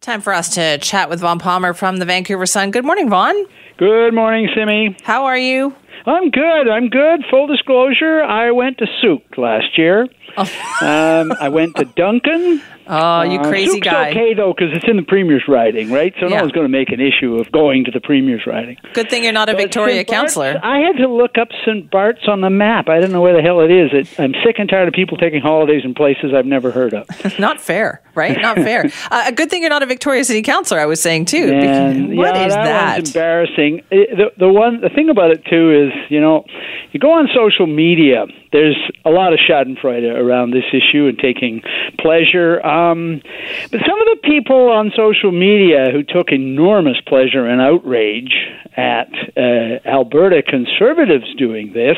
Time for us to chat with Vaughn Palmer from the Vancouver Sun. Good morning, Vaughn. Good morning, Simi. How are you? I'm good. I'm good. Full disclosure, I went to Sooke last year. Oh. um, I went to Duncan. Oh, you uh, crazy uh, guy. okay, though, because it's in the Premier's riding, right? So yeah. no one's going to make an issue of going to the Premier's riding. Good thing you're not a but Victoria councillor. I had to look up St. Bart's on the map. I don't know where the hell it is. It, I'm sick and tired of people taking holidays in places I've never heard of. not fair, right? Not fair. uh, a good thing you're not a Victoria City councillor, I was saying, too. And, what yeah, is that? that? One's embarrassing. It, the, the, one, the thing about it, too, is, you know, you go on social media, there's a lot of schadenfreude around this issue and taking pleasure. Um, but some of the people on social media who took enormous pleasure and outrage at uh, Alberta conservatives doing this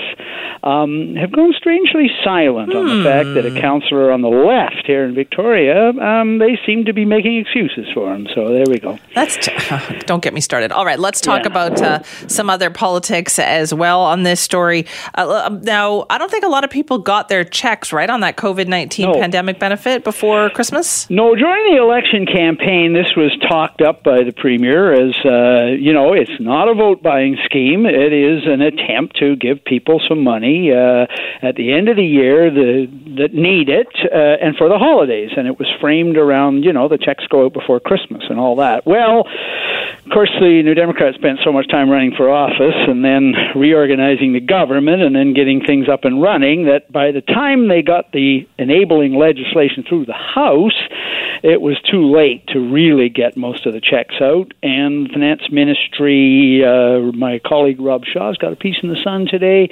um, have gone strangely silent hmm. on the fact that a hmm. councillor on the left here in Victoria, um, they seem to be making excuses for him. So there we go. That's t- don't get me started. All right, let's talk yeah. about uh, some other politics as well on this story. Uh, um, now, I don't think a lot of people got their checks right on that COVID nineteen no. pandemic benefit before Christmas. No, during the election campaign, this was talked up by the premier as uh, you know, it's not a vote buying scheme. It is an attempt to give people some money uh, at the end of the year the, that need it uh, and for the holidays. And it was framed around, you know, the checks go out before Christmas and all that. Well, of course, the New Democrats spent so much time running for office and then reorganizing the government and then getting things up and running that by the time they got the enabling legislation through the House, it was too late to really get most of the checks out. And Finance Ministry, uh, my colleague Rob Shaw's got a piece in the Sun today.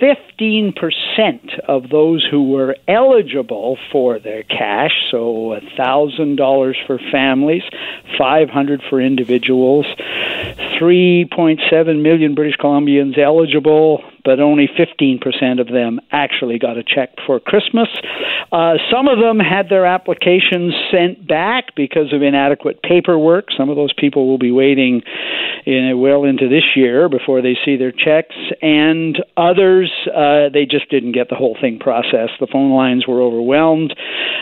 15% of those who were eligible for their cash, so $1,000 for families, 500 for individuals, 3.7 million British Columbians eligible, but only 15% of them actually got a check for Christmas. Uh, some of them had their applications sent back because of inadequate paperwork. Some of those people will be waiting in, well into this year before they see their checks, and others, uh, they just didn't get the whole thing processed. The phone lines were overwhelmed.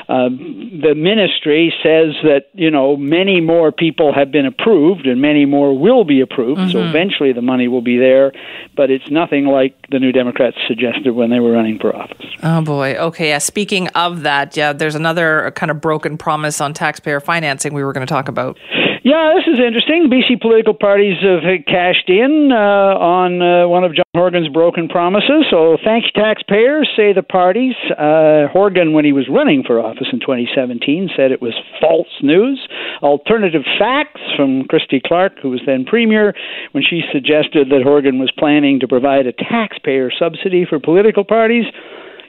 Uh, the ministry says that, you know, many more people have been approved and many more will be approved, mm-hmm. so eventually the money will be there, but it's nothing like the New Democrats suggested when they were running for office. Oh boy. Okay. Yeah. Speaking of that, yeah, there's another kind of broken promise on taxpayer financing we were going to talk about. Yeah, this is interesting. BC political parties have cashed in uh, on uh, one of John Horgan's broken promises. So thank you, taxpayers, say the parties. Uh, Horgan, when he was running for office in 2017, said it was false news. Alternative facts from Christy Clark, who was then premier, when she suggested that Horgan was planning to provide a taxpayer subsidy for political parties.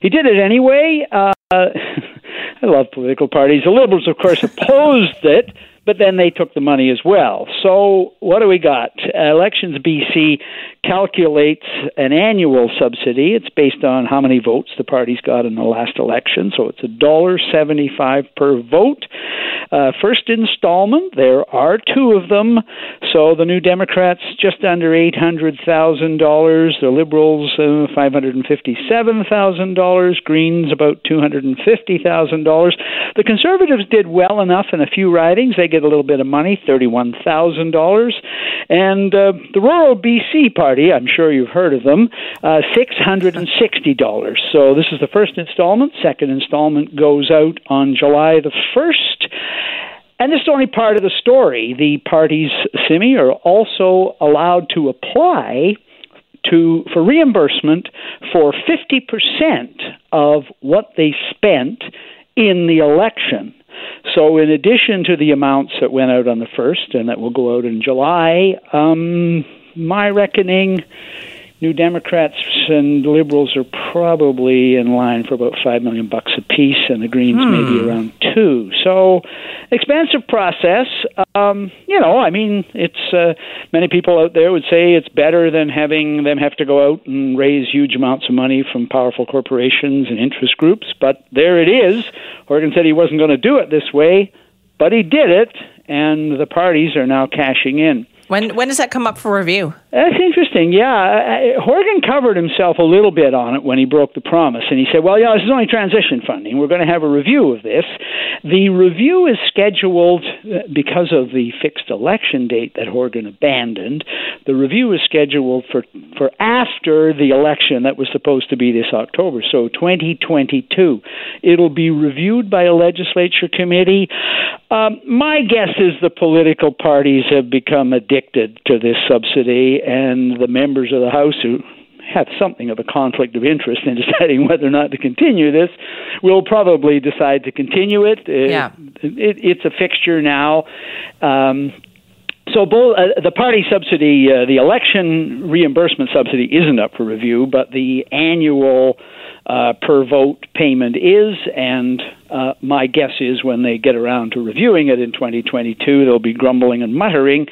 He did it anyway. Uh, I love political parties. The Liberals, of course, opposed it but then they took the money as well. So what do we got? Elections BC calculates an annual subsidy. It's based on how many votes the parties got in the last election. So it's a dollar seventy-five per vote. Uh, first installment. There are two of them. So the New Democrats just under eight hundred thousand dollars. The Liberals uh, five hundred and fifty-seven thousand dollars. Greens about two hundred and fifty thousand dollars. The Conservatives did well enough in a few ridings. They get a little bit of money, thirty-one thousand dollars, and uh, the Rural BC Party Party. I'm sure you've heard of them. Uh, $660. So this is the first installment. Second installment goes out on July the 1st. And this is only part of the story. The parties, Simi, are also allowed to apply to for reimbursement for 50% of what they spent in the election. So, in addition to the amounts that went out on the first and that will go out in July, um, my reckoning, New Democrats and Liberals are probably in line for about five million bucks a piece, and the Greens hmm. maybe around two. So, expensive process. Um, you know, I mean, it's uh, many people out there would say it's better than having them have to go out and raise huge amounts of money from powerful corporations and interest groups. But there it is. Horgan said he wasn't going to do it this way, but he did it, and the parties are now cashing in. When when does that come up for review? That's interesting. Yeah, Horgan covered himself a little bit on it when he broke the promise, and he said, "Well, yeah, this is only transition funding. We're going to have a review of this." The review is scheduled uh, because of the fixed election date that Horgan abandoned. The review is scheduled for for after the election that was supposed to be this October, so 2022. It'll be reviewed by a legislature committee. Um, my guess is the political parties have become addicted to this subsidy, and the members of the House who have something of a conflict of interest in deciding whether or not to continue this will probably decide to continue it. Yeah. It, it's a fixture now. Um, so both uh, the party subsidy, uh, the election reimbursement subsidy, isn't up for review, but the annual uh, per vote payment is, and uh, my guess is when they get around to reviewing it in 2022, they'll be grumbling and muttering,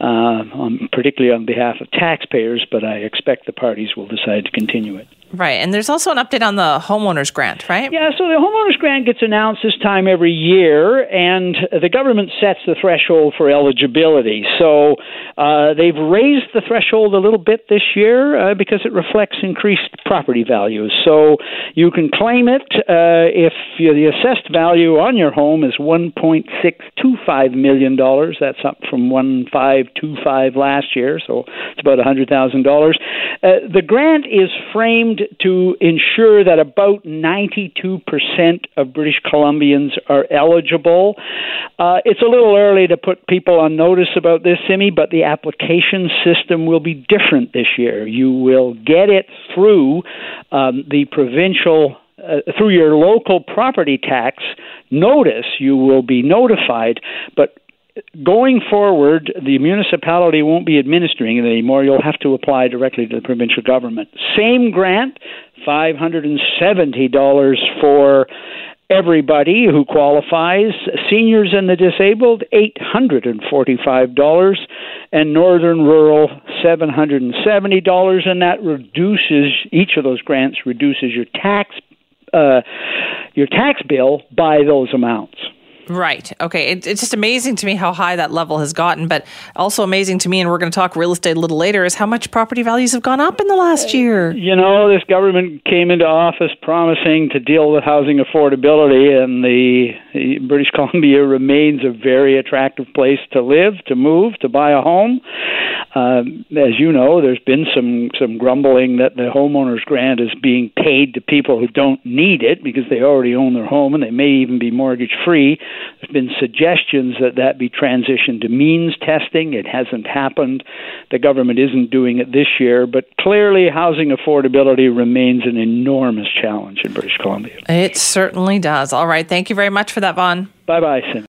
uh, on, particularly on behalf of taxpayers. But I expect the parties will decide to continue it. Right. And there's also an update on the homeowners grant, right? Yeah, so the homeowners grant gets announced this time every year, and the government sets the threshold for eligibility. So uh, they've raised the threshold a little bit this year uh, because it reflects increased property values. So you can claim it uh, if the assessed value on your home is $1.625 million. That's up from 1525 last year, so it's about $100,000. Uh, the grant is framed to ensure that about 92% of British Columbians are eligible. Uh, it's a little early to put people on notice about this, Simi, but the application system will be different this year. You will get it through um, the provincial uh, through your local property tax notice, you will be notified, but going forward, the municipality won't be administering it anymore. You'll have to apply directly to the provincial government. Same grant, $570 for everybody who qualifies. Seniors and the disabled, $845, and northern rural, $770. And that reduces, each of those grants reduces your tax. Uh, your tax bill by those amounts. Right. Okay. It, it's just amazing to me how high that level has gotten, but also amazing to me, and we're going to talk real estate a little later, is how much property values have gone up in the last uh, year. You know, this government came into office promising to deal with housing affordability, and the, the British Columbia remains a very attractive place to live, to move, to buy a home. Um, as you know, there's been some some grumbling that the homeowners grant is being paid to people who don't need it because they already own their home and they may even be mortgage free. There's been suggestions that that be transitioned to means testing. It hasn't happened. The government isn't doing it this year, but clearly housing affordability remains an enormous challenge in British Columbia. It certainly does. All right. Thank you very much for that, Vaughn. Bye bye, Sim.